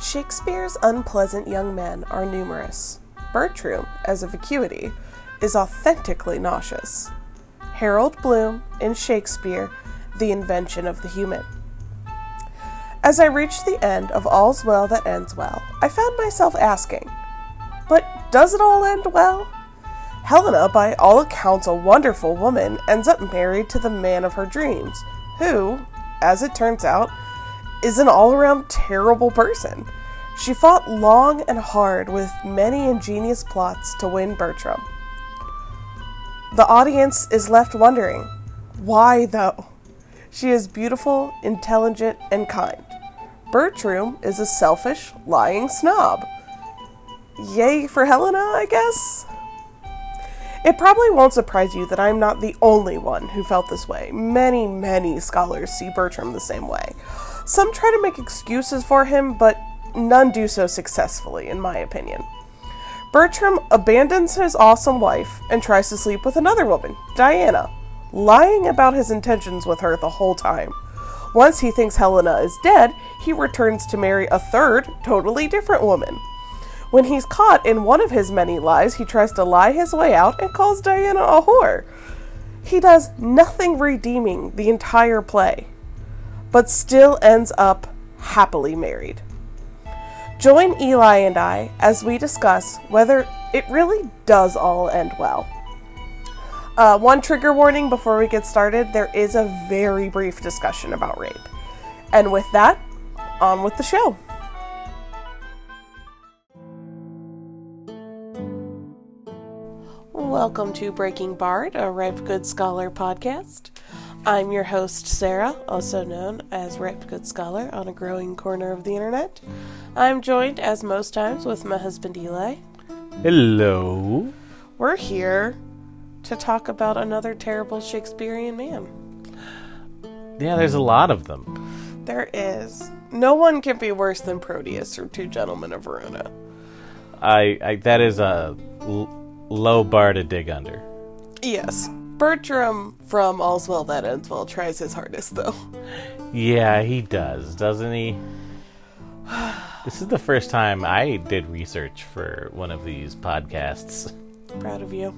Shakespeare's unpleasant young men are numerous. Bertram, as a vacuity, is authentically nauseous. Harold Bloom, in Shakespeare, The Invention of the Human. As I reached the end of All's Well That Ends Well, I found myself asking, but does it all end well? Helena, by all accounts a wonderful woman, ends up married to the man of her dreams, who, as it turns out, is an all around terrible person. She fought long and hard with many ingenious plots to win Bertram. The audience is left wondering why, though? She is beautiful, intelligent, and kind. Bertram is a selfish, lying snob. Yay for Helena, I guess? It probably won't surprise you that I'm not the only one who felt this way. Many, many scholars see Bertram the same way. Some try to make excuses for him, but none do so successfully, in my opinion. Bertram abandons his awesome wife and tries to sleep with another woman, Diana, lying about his intentions with her the whole time. Once he thinks Helena is dead, he returns to marry a third, totally different woman. When he's caught in one of his many lies, he tries to lie his way out and calls Diana a whore. He does nothing redeeming the entire play but still ends up happily married. Join Eli and I as we discuss whether it really does all end well. Uh, one trigger warning before we get started there is a very brief discussion about rape. And with that, on with the show. Welcome to Breaking Bard, a Ripe Good Scholar podcast. I'm your host, Sarah, also known as Ripe Good Scholar on a growing corner of the internet. I'm joined, as most times, with my husband Eli. Hello. We're here to talk about another terrible Shakespearean man. Yeah, there's a lot of them. There is. No one can be worse than Proteus or Two Gentlemen of Verona. I, I that is a l- low bar to dig under. Yes. Bertram from All's Well That Ends Well tries his hardest, though. Yeah, he does, doesn't he? this is the first time I did research for one of these podcasts. Proud of you.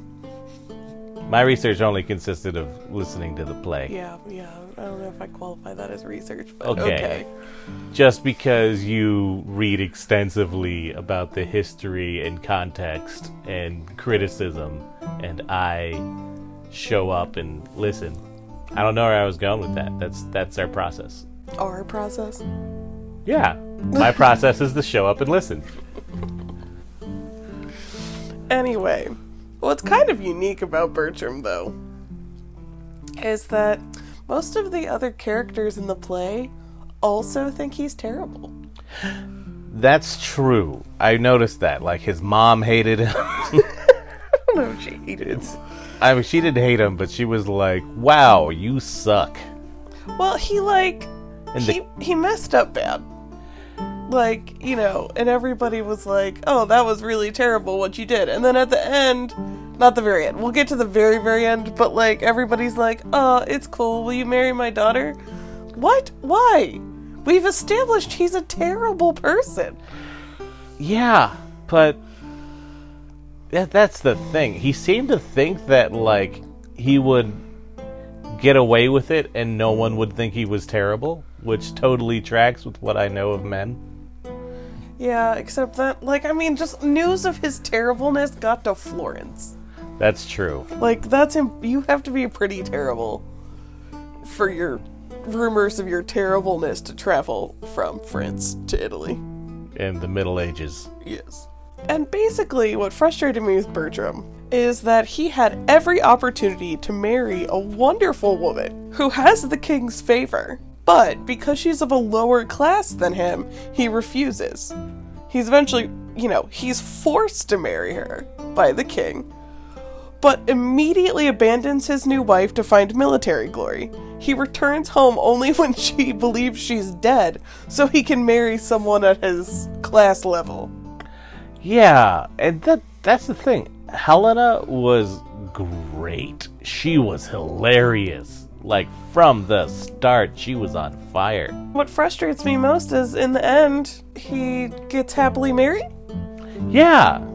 My research only consisted of listening to the play. Yeah, yeah. I don't know if I qualify that as research, but Okay. okay. Just because you read extensively about the history and context and criticism, and I show up and listen. I don't know where I was going with that. That's that's our process. Our process. Yeah, my process is to show up and listen. Anyway, what's kind of unique about Bertram, though, is that most of the other characters in the play also think he's terrible. That's true. I noticed that. Like his mom hated him. No, she hated. I mean, she didn't hate him, but she was like, "Wow, you suck." Well, he like And he he messed up bad. Like you know, and everybody was like, "Oh, that was really terrible what you did." And then at the end, not the very end. We'll get to the very very end, but like everybody's like, "Oh, it's cool. Will you marry my daughter?" What? Why? We've established he's a terrible person. Yeah, but that, that's the thing. He seemed to think that like he would get away with it and no one would think he was terrible, which totally tracks with what I know of men. Yeah, except that, like, I mean, just news of his terribleness got to Florence. That's true. Like, that's you have to be pretty terrible for your rumors of your terribleness to travel from France to Italy. In the Middle Ages. Yes. And basically, what frustrated me with Bertram is that he had every opportunity to marry a wonderful woman who has the king's favor, but because she's of a lower class than him, he refuses. He's eventually, you know, he's forced to marry her by the king, but immediately abandons his new wife to find military glory. He returns home only when she believes she's dead, so he can marry someone at his class level. Yeah, and that that's the thing. Helena was great. She was hilarious. Like from the start, she was on fire. What frustrates me most is in the end, he gets happily married. Yeah.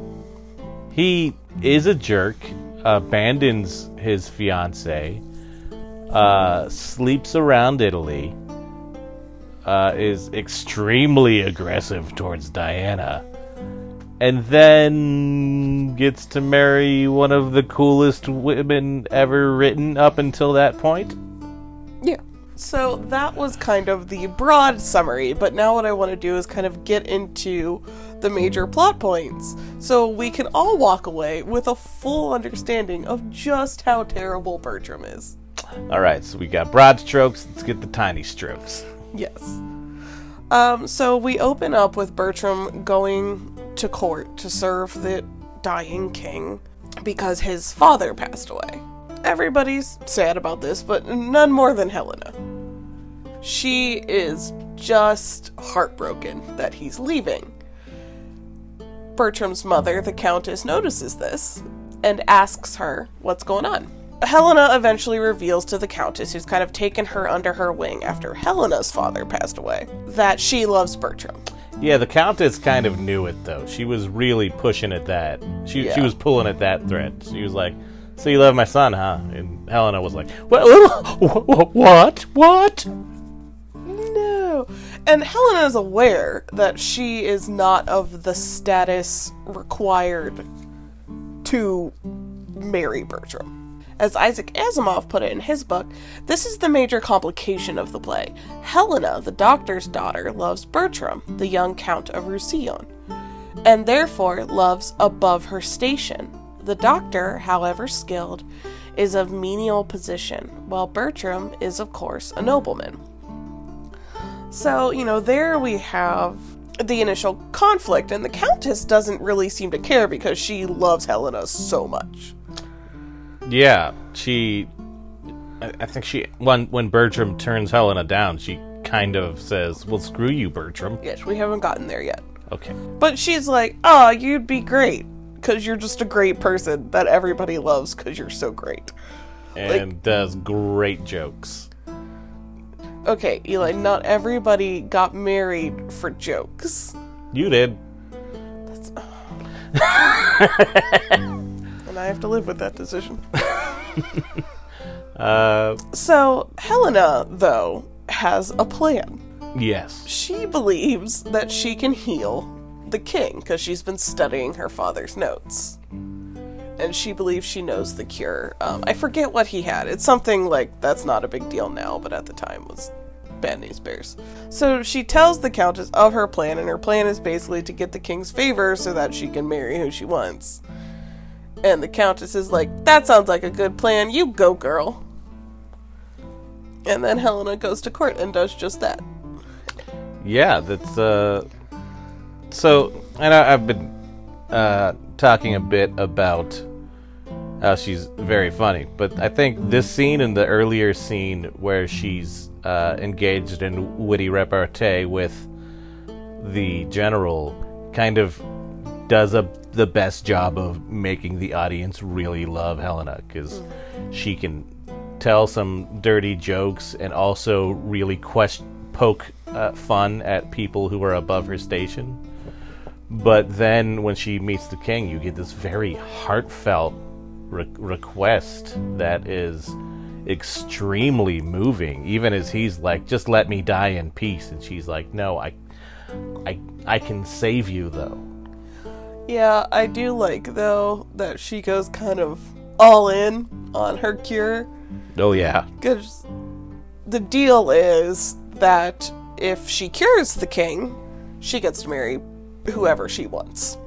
He is a jerk, abandons his fiance, uh, sleeps around Italy, uh, is extremely aggressive towards Diana, and then gets to marry one of the coolest women ever written up until that point. Yeah. So that was kind of the broad summary, but now what I want to do is kind of get into the major plot points so we can all walk away with a full understanding of just how terrible Bertram is. All right, so we got broad strokes. Let's get the tiny strokes. Yes. Um, so we open up with Bertram going to court to serve the dying king because his father passed away. Everybody's sad about this, but none more than Helena. She is just heartbroken that he's leaving. Bertram's mother, the Countess, notices this and asks her what's going on. Helena eventually reveals to the Countess, who's kind of taken her under her wing after Helena's father passed away, that she loves Bertram. Yeah, the Countess kind of knew it though. She was really pushing at that. She she was pulling at that thread. She was like, "So you love my son, huh?" And Helena was like, "Well, wh- wh- what? What?" No. And Helena is aware that she is not of the status required to marry Bertram. As Isaac Asimov put it in his book, this is the major complication of the play. Helena, the doctor's daughter, loves Bertram, the young Count of Roussillon, and therefore loves above her station. The doctor, however skilled, is of menial position, while Bertram is, of course, a nobleman. So, you know, there we have the initial conflict, and the Countess doesn't really seem to care because she loves Helena so much. Yeah, she. I, I think she when when Bertram turns Helena down, she kind of says, "Well, screw you, Bertram." Yes, we haven't gotten there yet. Okay. But she's like, oh, you'd be great because you're just a great person that everybody loves because you're so great. And does great jokes. Okay, Eli, not everybody got married for jokes. You did. And I have to live with that decision. Uh, So, Helena, though, has a plan. yes. She believes that she can heal the king because she's been studying her father's notes. And she believes she knows the cure. Um, I forget what he had. It's something like that's not a big deal now, but at the time was bad news bears. So she tells the countess of her plan, and her plan is basically to get the king's favor so that she can marry who she wants. And the countess is like, "That sounds like a good plan. You go, girl." And then Helena goes to court and does just that. Yeah, that's uh. So, and I, I've been uh talking a bit about how she's very funny, but I think this scene and the earlier scene where she's uh, engaged in witty repartee with the general kind of does a the best job of making the audience really love Helena because she can tell some dirty jokes and also really question poke uh, fun at people who are above her station. But then when she meets the king, you get this very heartfelt re- request that is extremely moving. Even as he's like, "Just let me die in peace," and she's like, "No, I, I, I can save you though." Yeah, I do like though that she goes kind of all in on her cure Oh yeah, because the deal is that if she cures the king, she gets to marry whoever she wants.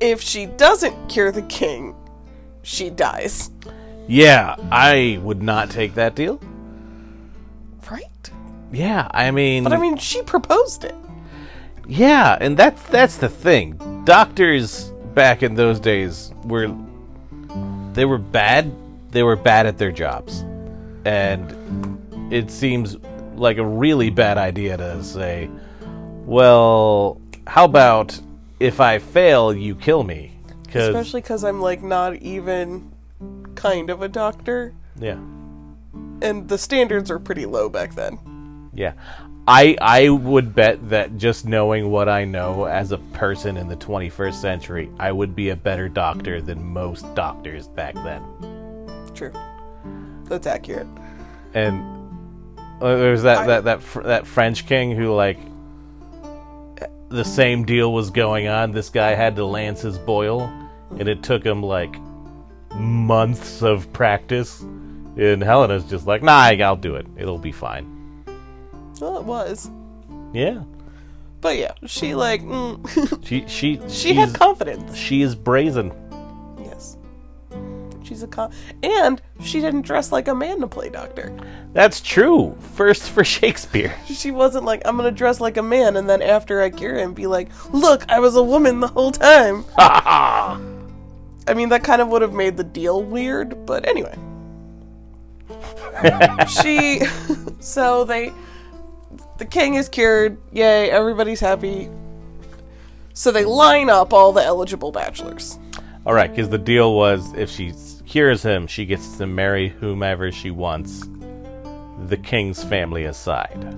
If she doesn't cure the king, she dies. yeah. I would not take that deal. Right? Yeah, I mean, But I mean, she proposed it. Yeah, and that's that's the thing. Doctors back in those days were they were bad. They were bad at their jobs. And it seems like a really bad idea to say, "Well, how about if I fail, you kill me?" Cuz Especially because I'm like not even kind of a doctor. yeah. and the standards are pretty low back then. Yeah. I I would bet that just knowing what I know as a person in the 21st century, I would be a better doctor than most doctors back then. True. That's accurate. And uh, there's that I- that that fr- that French king who like the same deal was going on. This guy had to lance his boil, and it took him like months of practice. And Helena's just like, "Nah, I'll do it. It'll be fine." Well, it was. Yeah. But yeah, she like mm, She she she had confidence. she is brazen. Yes. She's a cop, and she didn't dress like a man to play doctor. That's true. First for Shakespeare. She wasn't like I'm gonna dress like a man, and then after I cure him, be like, "Look, I was a woman the whole time." I mean, that kind of would have made the deal weird, but anyway. she, so they, the king is cured. Yay! Everybody's happy. So they line up all the eligible bachelors. All right, because the deal was if she cures him, she gets to marry whomever she wants, the king's family aside.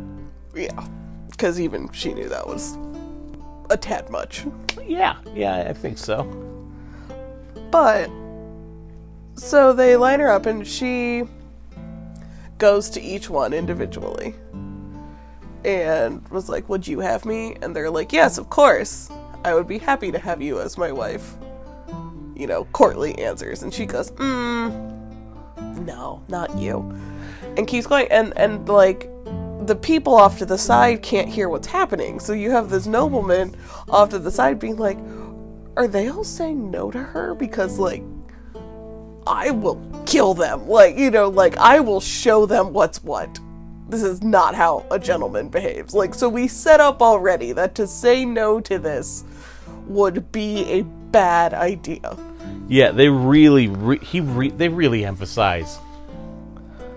Yeah, because even she knew that was a tad much. Yeah, yeah, I think so. But so they line her up, and she goes to each one individually and was like, Would you have me? And they're like, Yes, of course. I would be happy to have you as my wife. You know, courtly answers. And she goes, Mm, no, not you. And keeps going. And, and like, the people off to the side can't hear what's happening. So you have this nobleman off to the side being like, Are they all saying no to her? Because, like, I will kill them. Like, you know, like, I will show them what's what. This is not how a gentleman behaves. Like, so we set up already that to say no to this would be a bad idea. Yeah, they really, re- he re- they really emphasize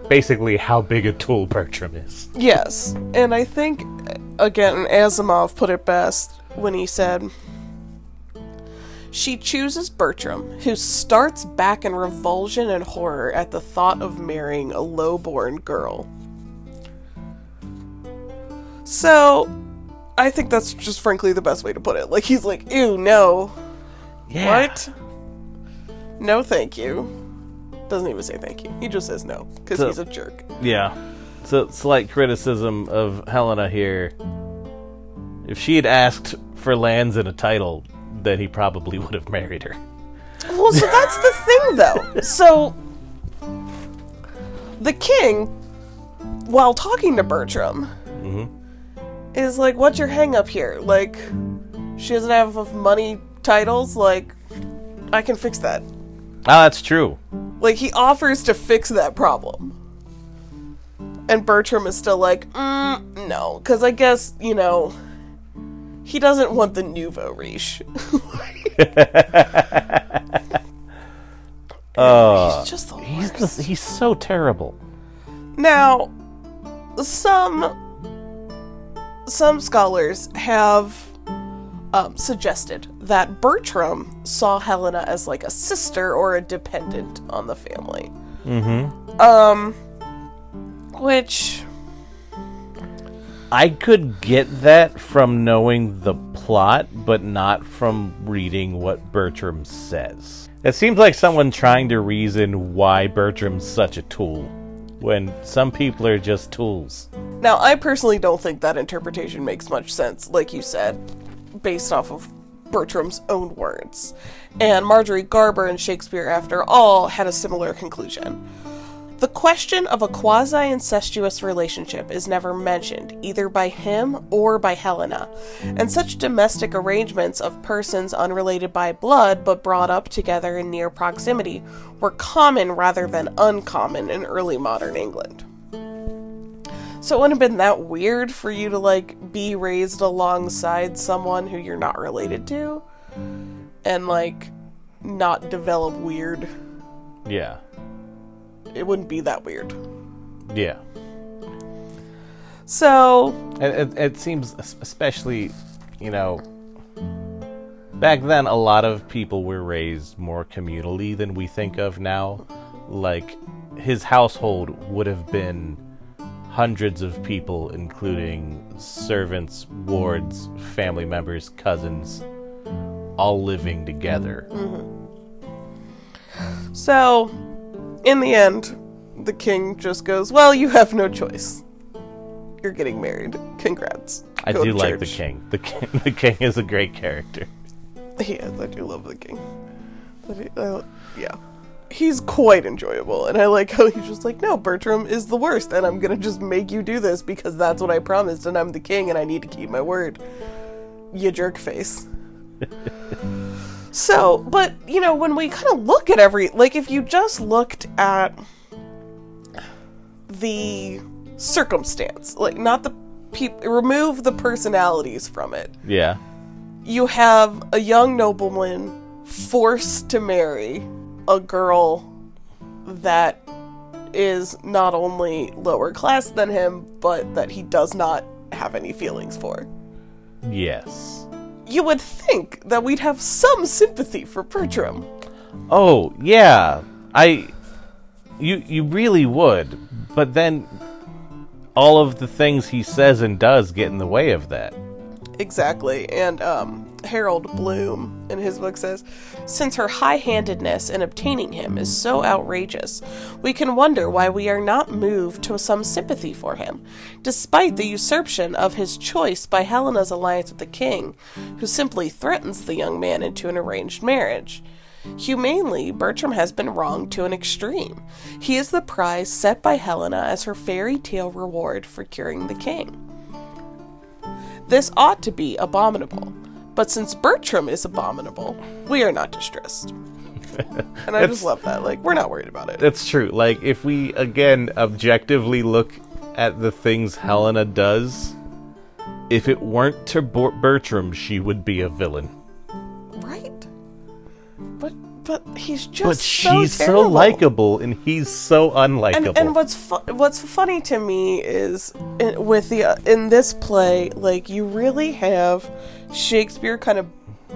basically how big a tool Bertram is. Yes, and I think, again, Asimov put it best when he said, She chooses Bertram, who starts back in revulsion and horror at the thought of marrying a low-born girl. So, I think that's just frankly the best way to put it. Like, he's like, Ew, no. Yeah. What? No, thank you. Doesn't even say thank you. He just says no, because So- he's a jerk. Yeah. So slight criticism of Helena here. If she had asked for lands and a title, then he probably would have married her. Well, so that's the thing, though. So, the king, while talking to Bertram, mm-hmm. Is like, "What's your hang up here? Like, she doesn't have enough money, titles. Like, I can fix that." Ah, that's true. Like, he offers to fix that problem, and Bertram is still like, mm, "No," because I guess you know. He doesn't want the nouveau riche. Uh, He's just the he's the, he's so terrible. Now, some some scholars have um, suggested that Bertram saw Helena as like a sister or a dependent on the family. Mm-hmm. Um, which I could get that from knowing the plot, but not from reading what Bertram says. It seems like someone trying to reason why Bertram's such a tool, when some people are just tools. now I personally don't think that interpretation makes much sense, like you said, based off of Bertram's own words. And Marjorie Garber in Shakespeare, after all, had a similar conclusion. The question of a quasi incestuous relationship is never mentioned, either by him or by Helena, and such domestic arrangements of persons unrelated by blood but brought up together in near proximity were common rather than uncommon in early modern England. So it wouldn't have been that weird for you to like be raised alongside someone who you're not related to and like not develop weird. Yeah. It wouldn't be that weird. Yeah. So, It, it, it seems, especially, you know, back then, a lot of people were raised more communally than we think of now. Like, his household would have been hundreds of people, including servants, wards, family members, cousins, all living together. Mm-hmm. So, in the end, the king just goes, Well, you have no choice. You're getting married. Congrats. I Go do like the king. The king. The king is a great character. Yeah. I do love the king. Uh, yeah. He's quite enjoyable, and I like how he's just like, no, Bertram is the worst, and I'm gonna just make you do this because that's what I promised, and I'm the king, and I need to keep my word. You jerk face. so, but, you know, when we kind of look at every, like, if you just looked at the circumstance, like, not the people, remove the personalities from it Yeah. you have a young nobleman forced to marry a girl that is not only lower class than him, but that he does not have any feelings for. Yes. You would think that we'd have some sympathy for Bertram. Oh yeah. I. You you really would, but then all of the things he says and does get in the way of that. Exactly. And um, Harold Bloom in his book says Since her high handedness in obtaining him is so outrageous, we can wonder why we are not moved to some sympathy for him, despite the usurpation of his choice by Helena's alliance with the king, who simply threatens the young man into an arranged marriage. Humanely, Bertram has been wronged to an extreme. He is the prize set by Helena as her fairy tale reward for curing the king. This ought to be abominable. But since Bertram is abominable, we are not distressed. and I just love that. Like, we're not worried about it. That's true. Like if we again objectively look at the things Helena does, if it weren't to Ber- Bertram, she would be a villain. Right? But but he's just But so she's so terrible. likable and he's so unlikable. And, and what's fu- what's funny to me is in, with the uh, in this play, like you really have Shakespeare kind of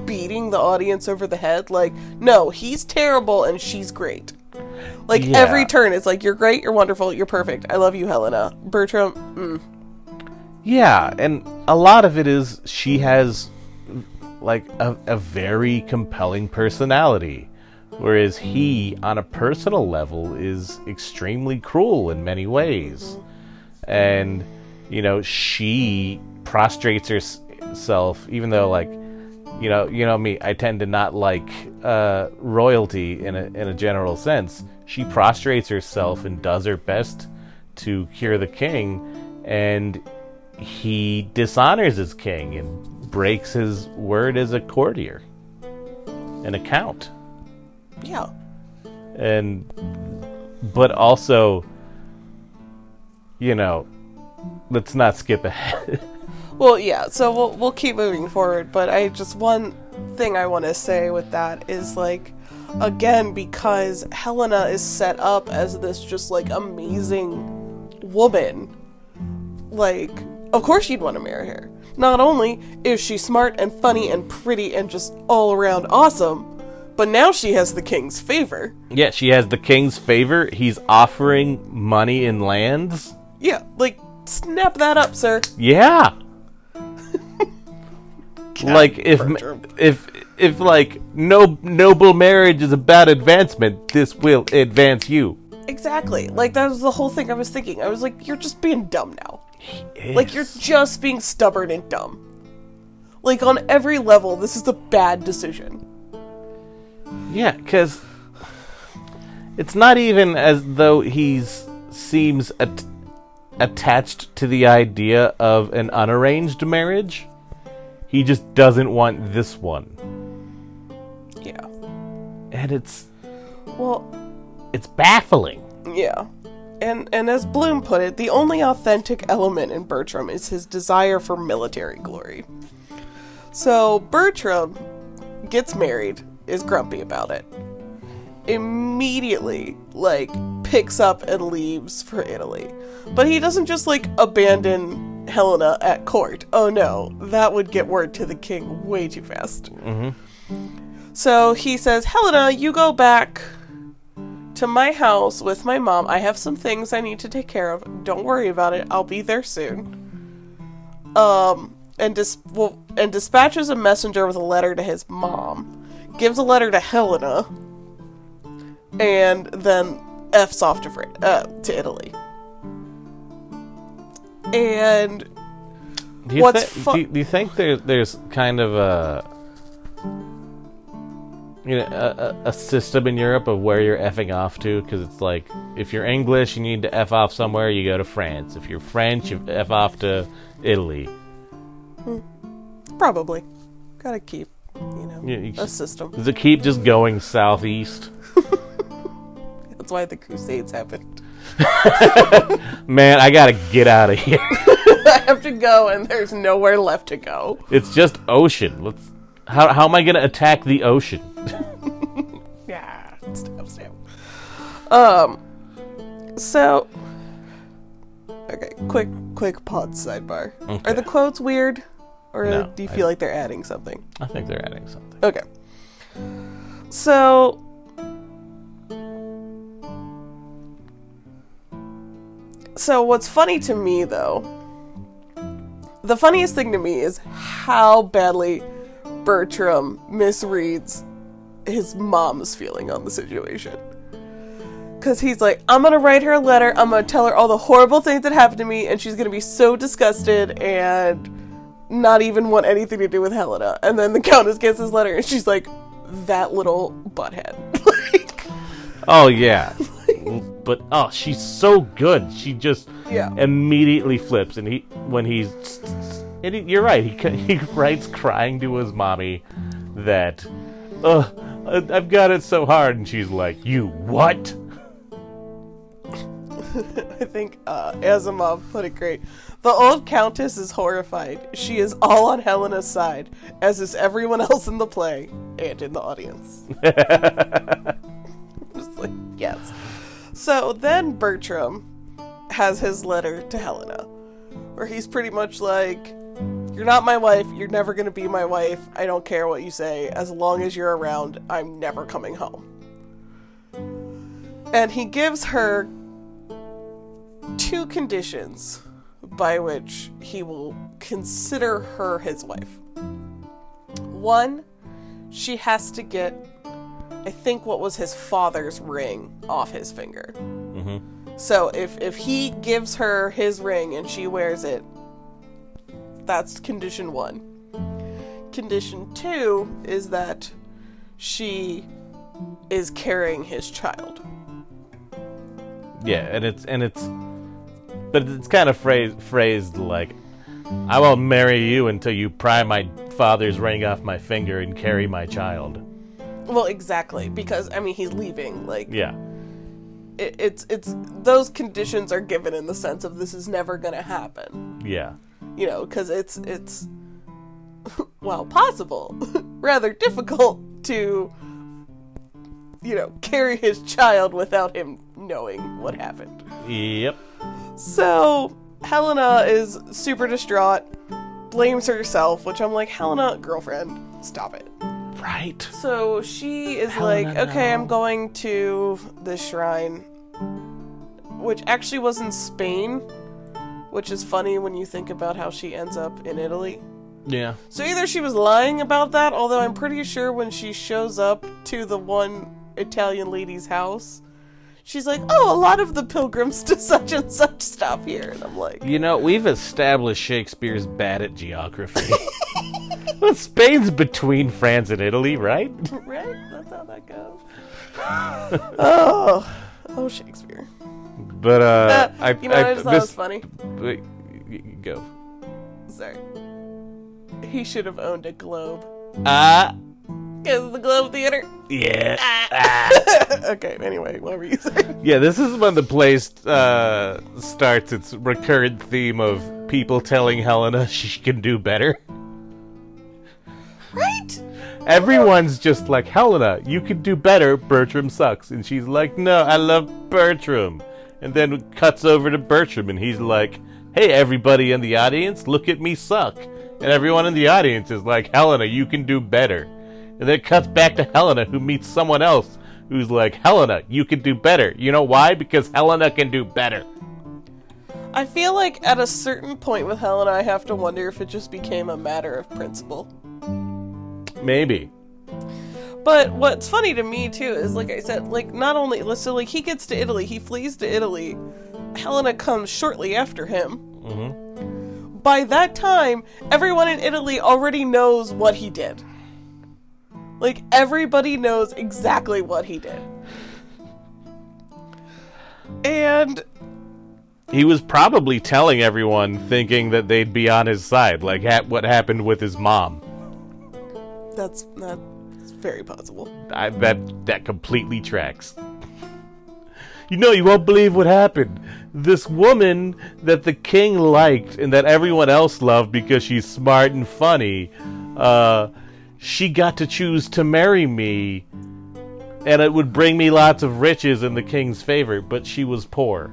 beating the audience over the head. Like, no, he's terrible and she's great. Like Yeah. every turn, it's like you're great, you're wonderful, you're perfect. I love you, Helena. Bertram, mm, Yeah, and a lot of it is she has like a, a very compelling personality, whereas he, on a personal level, is extremely cruel in many ways. And you know, she prostrates hers- herself, even though like you know, you know me, I tend to not like uh, royalty in a in a general sense. She prostrates herself and does her best to cure the king, and he dishonors his king and breaks his word as a courtier, an account, yeah. and but also, you know, let's not skip ahead. Well, yeah. So we'll we'll keep moving forward, but I just one thing I want to say with that is like again because Helena is set up as this just like amazing woman. Like, of course you'd want to marry her. Not only is she smart and funny and pretty and just all around awesome, but now she has the king's favor. yeah, she has the king's favor. He's offering money and lands. Yeah, like snap that up, sir. Yeah. Like if if if like no noble marriage is about advancement, this will advance you. Exactly. Like that was the whole thing I was thinking. I was like, you're just being dumb now. Like you're just being stubborn and dumb. Like on every level, this is a bad decision. yeah, because it's not even as though he's seems at- attached to the idea of an unarranged marriage. He just doesn't want this one, Yeah. and it's Well, it's baffling. yeah. And and as Bloom put it, the only authentic element in Bertram is his desire for military glory. So Bertram gets married, is grumpy about it. Immediately, like, picks up and leaves for Italy. But he doesn't just like abandon Helena at court. Oh no, that would get word to the king way too fast. So he says, Helena, you go back to to my house with my mom. I have some things I need to take care of. Don't worry about it. I'll be there soon. Um, and dis- well, and dispatches a messenger with a letter to his mom. Gives a letter to Helena, and then f's off to Fran- uh, to Italy. And Do you, What's thi- fu- do, you, do you think there, there's kind of a you know a, a system in Europe of where you're effing off to? Because it's like if you're English, you need to f off somewhere, you go to France. If you're French, you f off to Italy. Hmm. probably gotta keep, you know, You- you a system. Does it keep just going southeast? That's why the Crusades happened. Man, I gotta get out of here. I have to go, and there's nowhere left to go. it's just ocean. Let's. How how am I gonna attack the ocean? Yeah, stab, stab. Um, so okay, quick, quick pod sidebar. Are the quotes weird, or No, do you I- feel like they're adding something? I think they're adding something. Okay, so. So what's funny to me though, the funniest thing to me is how badly Bertram misreads his mom's feeling on the situation. Because he's like, I'm gonna write her a letter, I'm gonna tell her all the horrible things that happened to me, and she's gonna be so disgusted and not even want anything to do with Helena. And then the Countess gets his letter, and she's like, that little butthead. like, Oh yeah, but oh, she's so good. She just Yeah. immediately flips, and he when he's and he, you're right. He he writes crying to his mommy that, uh, I've got it so hard, and she's like, you what? I think uh, Asimov put it great. The old Countess is horrified. She is all on Helena's side, as is everyone else in the play and in the audience. Just like, yes. So then Bertram has his letter to Helena, where he's pretty much like, You're not my wife. You're never going to be my wife. I don't care what you say. As long as you're around, I'm never coming home. And he gives her two conditions by which he will consider her his wife. One, she has to get, I think, what was his father's ring off his finger. Mm-hmm. So if if he gives her his ring and she wears it, that's condition one. Condition two is that she is carrying his child. Yeah, and it's and it's, but it's kind of phrased phrased like, I won't marry you until you pry my father's ring off my finger and carry my child. Well, exactly, because I mean he's leaving. Like Yeah, it, it's it's those conditions are given in the sense of this is never going to happen. yeah, You know, because it's it's well possible, rather difficult to you know carry his child without him knowing what happened. yep. So Helena is super distraught, blames herself, which I'm like, Helena, girlfriend, stop it. Right. So she is like, okay. I'm going to the shrine, which actually was in Spain, which is funny when you think about how she ends up in Italy. Yeah. So either she was lying about that, although I'm pretty sure when she shows up to the one Italian lady's house, she's like, oh, a lot of the pilgrims to such and such stop here. And I'm like, You know, we've established Shakespeare's bad at geography. well, Spain's between France and Italy, right? right? That's how that goes. oh, oh, Shakespeare. But uh, Uh, I, you know, I, what I just thought this, was funny. Wait, y- y- go. Sorry. He should have owned a globe. Ah, Because the Globe Theater. yeah. okay, anyway, what were you saying? Yeah, this is when the play uh, starts its recurrent theme of people telling Helena she can do better. Right? Everyone's just like, Helena, you can do better. Bertram sucks. And she's like, no, I love Bertram. And then cuts over to Bertram, and he's like, hey, everybody in the audience, look at me suck. And everyone in the audience is like, Helena, you can do better. And then it cuts back to Helena, who meets someone else who's like, Helena, you can do better. You know why? Because Helena can do better. I feel like at a certain point with Helena, I have to wonder if it just became a matter of principle. Maybe. But what's funny to me too is, like I said, like not only so like he gets to Italy, he flees to Italy. Helena comes shortly after him. Mm-hmm. By that time, everyone in Italy already knows what he did. Like everybody knows exactly what he did. And He was probably telling everyone, thinking that they'd be on his side, like ha- what happened with his mom. that's that's very possible. I, that that completely tracks. You know, you won't believe what happened. This woman that the king liked and that everyone else loved because she's smart and funny, uh, she got to choose to marry me, and it would bring me lots of riches in the king's favor. But she was poor.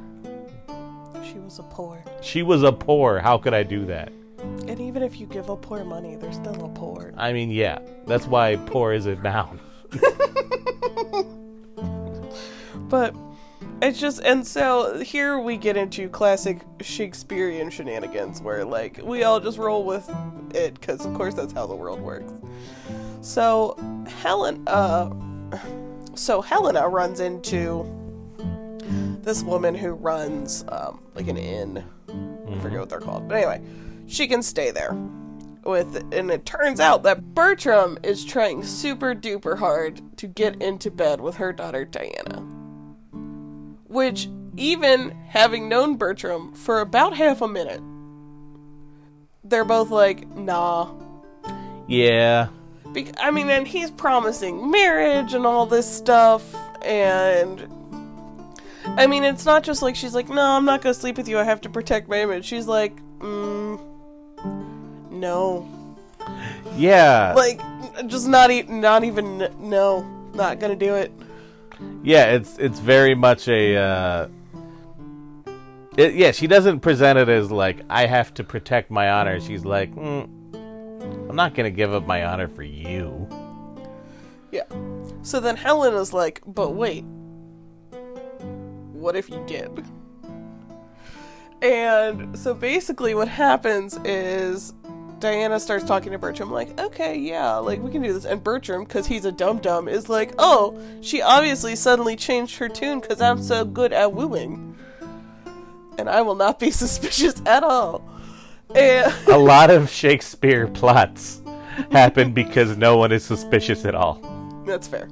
She was a poor. She was a poor. How could I do that? And even if you give a poor money, they're still a poor. I mean, yeah, that's why poor is a noun. But it's just, and so here we get into classic Shakespearean shenanigans where, like, we all just roll with it because, of course, that's how the world works. So, Helen, uh, so Helena runs into this woman who runs, um, like an inn. I forget what they're called. But anyway, she can stay there with and it turns out that Bertram is trying super duper hard to get into bed with her daughter Diana. Which even having known Bertram for about half a minute, they're both like, "Nah." Yeah, Be- I mean, and he's promising marriage and all this stuff and I mean, it's not just like she's like, "No, I'm not going to sleep with you. I have to protect my image." She's like, mm, "No." yeah. like just not even not even no not gonna do it Yeah, it's it's very much a. Uh, it, yeah, she doesn't present it as like I have to protect my honor. She's like, mm, I'm not gonna give up my honor for you. yeah so then helen is like but wait what if you did and so basically what happens is Diana starts talking to Bertram like, okay, yeah, like we can do this. And Bertram, because he's a dum dum, is like, oh, she obviously suddenly changed her tune because I'm so good at wooing, and I will not be suspicious at all. And A lot of Shakespeare plots happen because no one is suspicious at all. That's fair.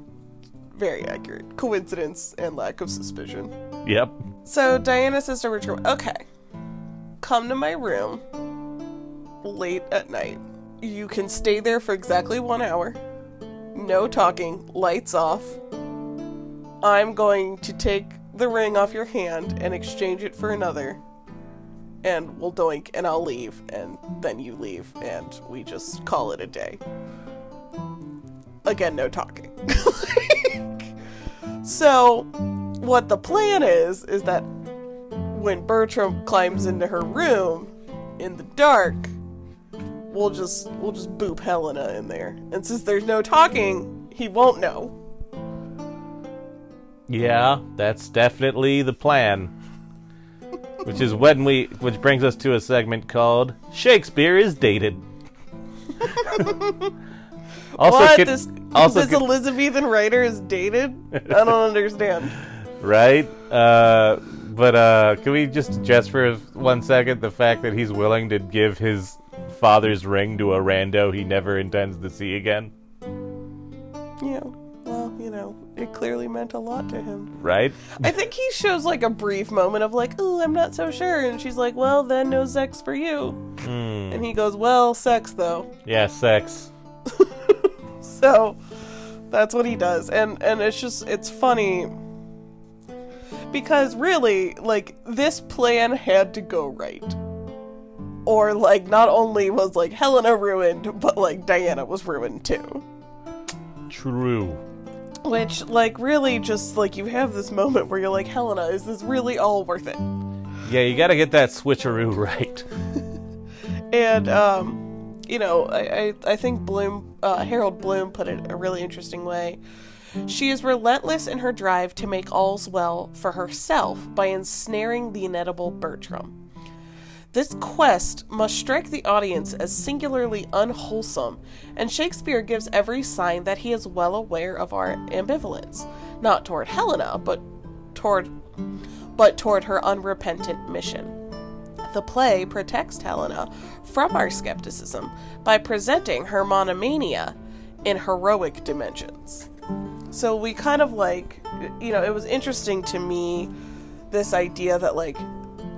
Very accurate. Coincidence and lack of suspicion. Yep. So Diana says to Bertram, okay, come to my room late at night. You can stay there for exactly one hour. No talking, lights off. I'm going to take the ring off your hand and exchange it for another. And we'll doink and I'll leave, and then you leave, and we just call it a day. Again, no talking. so, what the plan is, is that when Bertram climbs into her room in the dark, we'll just we'll just boop Helena in there. And since there's no talking, he won't know. Yeah, that's definitely the plan. Which is when we which brings us to a segment called Shakespeare is dated. also what? could- this also this could- Elizabethan writer is dated? I don't understand. right? Uh, but uh, can we just just for one second the fact that he's willing to give his father's ring to a rando he never intends to see again, Yeah. Well, you know, it clearly meant a lot to him. right? I think he shows like a brief moment of like, "Oh, I'm not so sure," and she's like, "Well, then no sex for you." Hmm. And he goes, "Well, sex though." Yeah, sex. So that's what he does. And and it's just it's funny because really like this plan had to go right. Or like not only was like Helena ruined, but like Diana was ruined too. True. Which like really just like you have this moment where you're like, Helena, is this really all worth it? Yeah, you got to get that switcheroo right. And um, you know, I, I, I think Bloom, uh, Harold Bloom put it a really interesting way. She is relentless in her drive to make all's well for herself by ensnaring the inedible Bertram. This quest must strike the audience as singularly unwholesome, and Shakespeare gives every sign that he is well aware of our ambivalence, not toward Helena, but toward but toward her unrepentant mission. The play protects Helena from our skepticism by presenting her monomania in heroic dimensions. So we kind of like, you know, it was interesting to me this idea that like,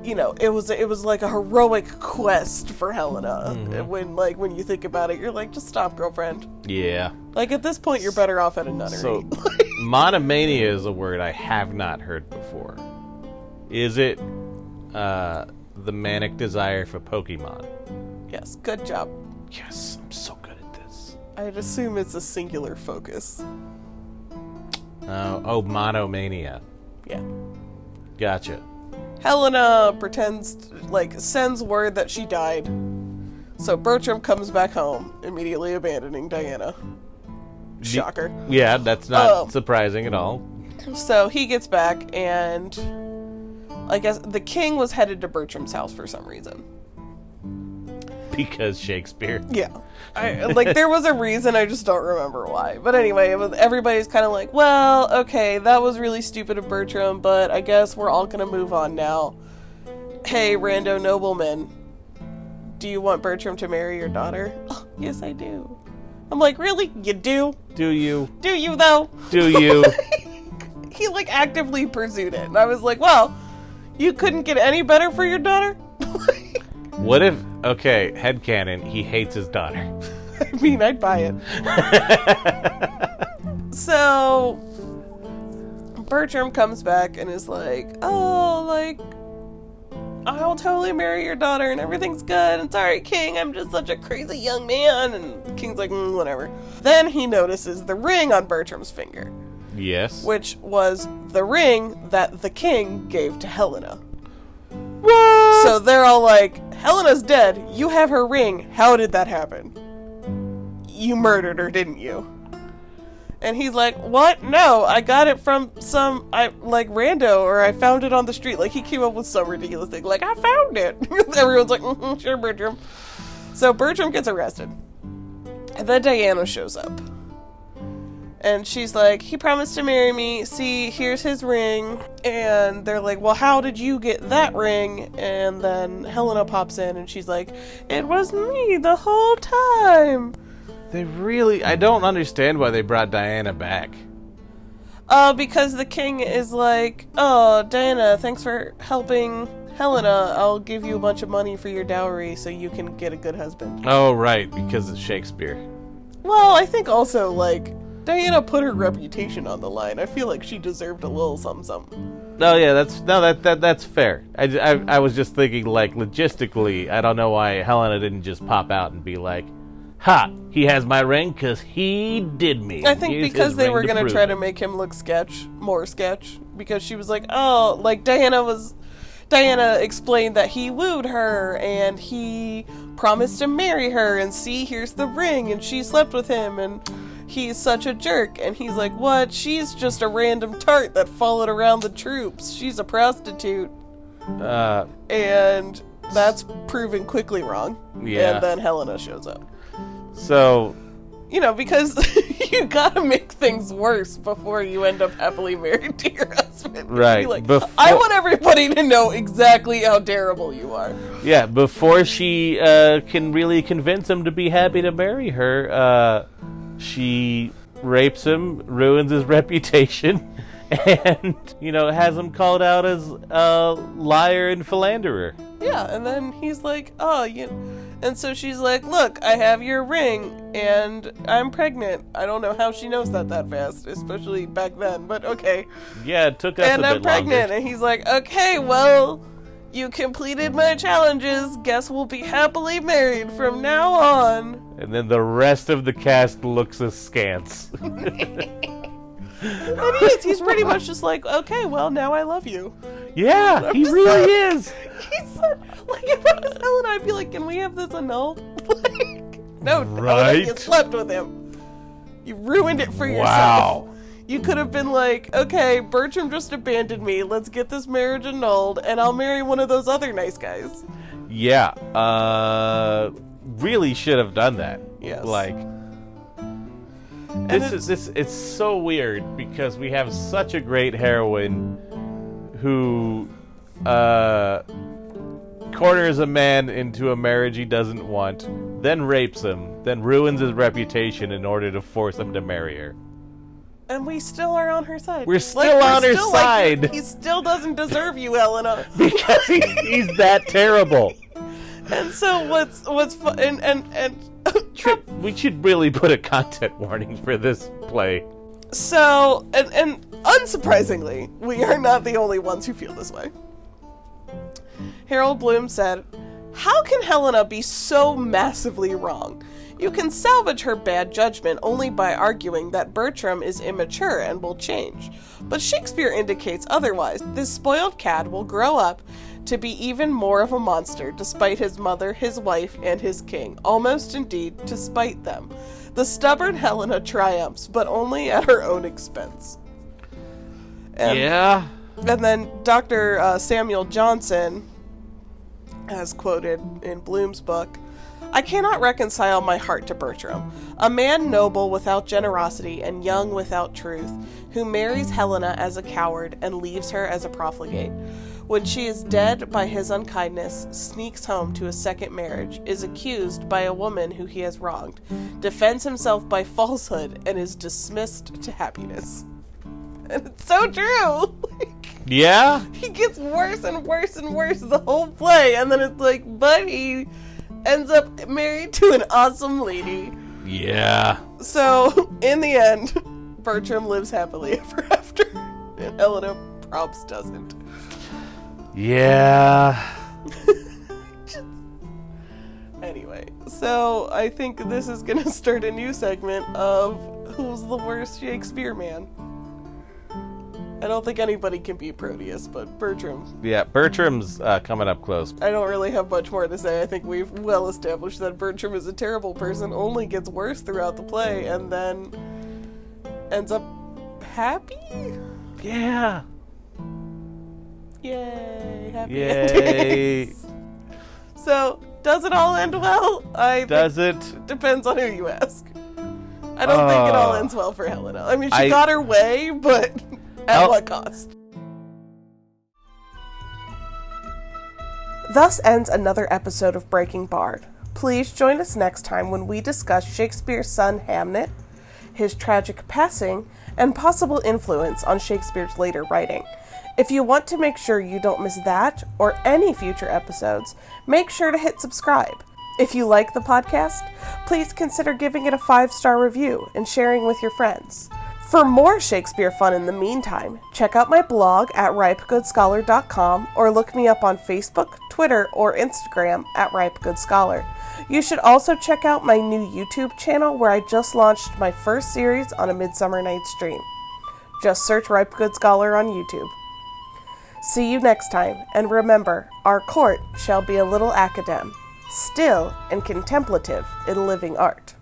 you know, it was it was like a heroic quest for Helena. When like when you think about it, you're like, just stop, girlfriend. Yeah. Like at this point, you're better off at a nunnery. So, monomania is a word I have not heard before. Is it uh, the manic desire for Pokemon? yes, good job. Yes, I'm so good at this. I'd assume it's a singular focus. Uh, oh, monomania. Yeah. Gotcha. Helena pretends, like, sends word that she died. So Bertram comes back home, immediately abandoning Diana. Shocker. Yeah, that's not Oh. surprising at all. So he gets back, and I guess the king was headed to Bertram's house for some reason. Because Shakespeare. Yeah. I, like there was a reason, I just don't remember why. But anyway, it was, everybody's kind of like, well, okay, that was really stupid of Bertram, but I guess we're all gonna move on now. Hey, rando nobleman, do you want Bertram to marry your daughter? "Oh, yes, I do. I'm like, really? You do? Do you? Do you though? Do you? he like actively pursued it, and I was like, well, you couldn't get any better for your daughter. what if, okay, head headcanon, he hates his daughter? I mean, I'd buy it. so Bertram comes back and is like, "Oh, like I'll totally marry your daughter and everything's good. And sorry, King, I'm just such a crazy young man." And King's like, mm, "Whatever." Then he notices the ring on Bertram's finger, yes. which was the ring that the King gave to Helena. What? So they're all like, Helena's dead. You have her ring. How did that happen? You murdered her, didn't you? And he's like, What? No, I got it from some, I like rando, or I found it on the street. Like he came up with some ridiculous thing, like I found it. Everyone's like, mm Sure, Bertram. So Bertram gets arrested, and then Diana shows up, and she's like, He promised to marry me. See, here's his ring. And they're like, Well, how did you get that ring? And then Helena pops in and she's like, It was me the whole time. They really, I don't understand why they brought Diana back. Uh, because the king is like, Oh, Diana, thanks for helping Helena. I'll give you a bunch of money for your dowry so you can get a good husband. Oh, right, because it's Shakespeare. Well, I think also, like, Diana put her reputation on the line. I feel like she deserved a little something something. No, yeah, that's no, that that that's fair. I, I, I was just thinking, like, logistically, I don't know why Helena didn't just pop out and be like, "Ha, he has my ring because he did me." I think Here's because they were gonna prove try it." to make him look sketch, more sketch, because she was like, oh, like Diana was. Diana explained that he wooed her and he promised to marry her, and see, here's the ring, and she slept with him, and he's such a jerk. And he's like, What? She's just a random tart that followed around the troops. She's a prostitute. Uh, And that's proven quickly wrong. Yeah. And then Helena shows up. so You know, because you gotta make things worse before you end up happily married to your husband. Right, like, before- I want everybody to know exactly how terrible you are. yeah, before she uh, can really convince him to be happy to marry her, uh, she rapes him, ruins his reputation, and you know has him called out as a liar and philanderer. Yeah, and then he's like, oh, you. And so she's like, look, I have your ring, and I'm pregnant. I don't know how she knows that that fast, especially back then, but okay. Yeah, it took us and a I'm bit pregnant. longer. And he's like, okay, well, you completed my challenges. Guess we'll be happily married from now on. And then the rest of the cast looks askance. And he is. He's pretty much just like, okay, well, now I love you. yeah, he really saying. is. He's so, like, if I was Helen, I'd be like, can we have this annulled? like, no, Helen, you slept with him. You ruined it for yourself. Wow. You could have been like, okay, Bertram just abandoned me. Let's get this marriage annulled, and I'll marry one of those other nice guys. Yeah, uh, really should have done that. Yes. Like, this it's- is this. It's so weird because we have such a great heroine who uh, corners a man into a marriage he doesn't want, then rapes him, then ruins his reputation in order to force him to marry her. And we still are on her side. We're still on her still like, side. he still doesn't deserve you, Elena. Because he, he's that terrible. And so what's what's fu- and and and Should- we should really put a content warning for this play. so and and unsurprisingly, we are not the only ones who feel this way. Harold Bloom said, "How can Helena be so massively wrong? You can salvage her bad judgment only by arguing that Bertram is immature and will change. But Shakespeare indicates otherwise. This spoiled cad will grow up to be even more of a monster, despite his mother, his wife, and his king, almost indeed to spite them. The stubborn Helena triumphs, but only at her own expense. And, yeah. and then Dr. Uh, Samuel Johnson, as quoted in Bloom's book, I cannot reconcile my heart to Bertram, a man noble without generosity and young without truth, who marries Helena as a coward and leaves her as a profligate. When she is dead by his unkindness, sneaks home to a second marriage, is accused by a woman who he has wronged, defends himself by falsehood, and is dismissed to happiness. And it's so true! Like, Yeah. he gets worse and worse and worse the whole play, and then it's like, but he ends up married to an awesome lady. Yeah. So, in the end, Bertram lives happily ever after, and Helena Probst doesn't. Yeah. Anyway, so I think this is gonna start a new segment of Who's the Worst Shakespeare Man? I don't think anybody can beat Proteus, but Bertram Yeah. Bertram's uh, coming up close. I don't really have much more to say. I think we've well established that Bertram is a terrible person, only gets worse throughout the play, and then ends up happy? Yeah. Yay! Happy Yay. endings. So, does it all end well? I Does it? depends on who you ask. I don't think it all Uh, ends well for Helena. I mean, she I- got her way, but at what cost? Thus ends another episode of Breaking Bard. Please join us next time when we discuss Shakespeare's son Hamnet, his tragic passing, and possible influence on Shakespeare's later writing. If you want to make sure you don't miss that or any future episodes, make sure to hit subscribe. If you like the podcast, please consider giving it a five star review and sharing with your friends. For more Shakespeare fun in the meantime, check out my blog at ripegoodscholar.com or look me up on Facebook, Twitter, or Instagram at ripegoodscholar. You should also check out my new YouTube channel where I just launched my first series on a Midsummer Night's Dream. Just search Ripe Good Scholar on YouTube. See you next time, and remember, our court shall be a little academe, still and contemplative in living art.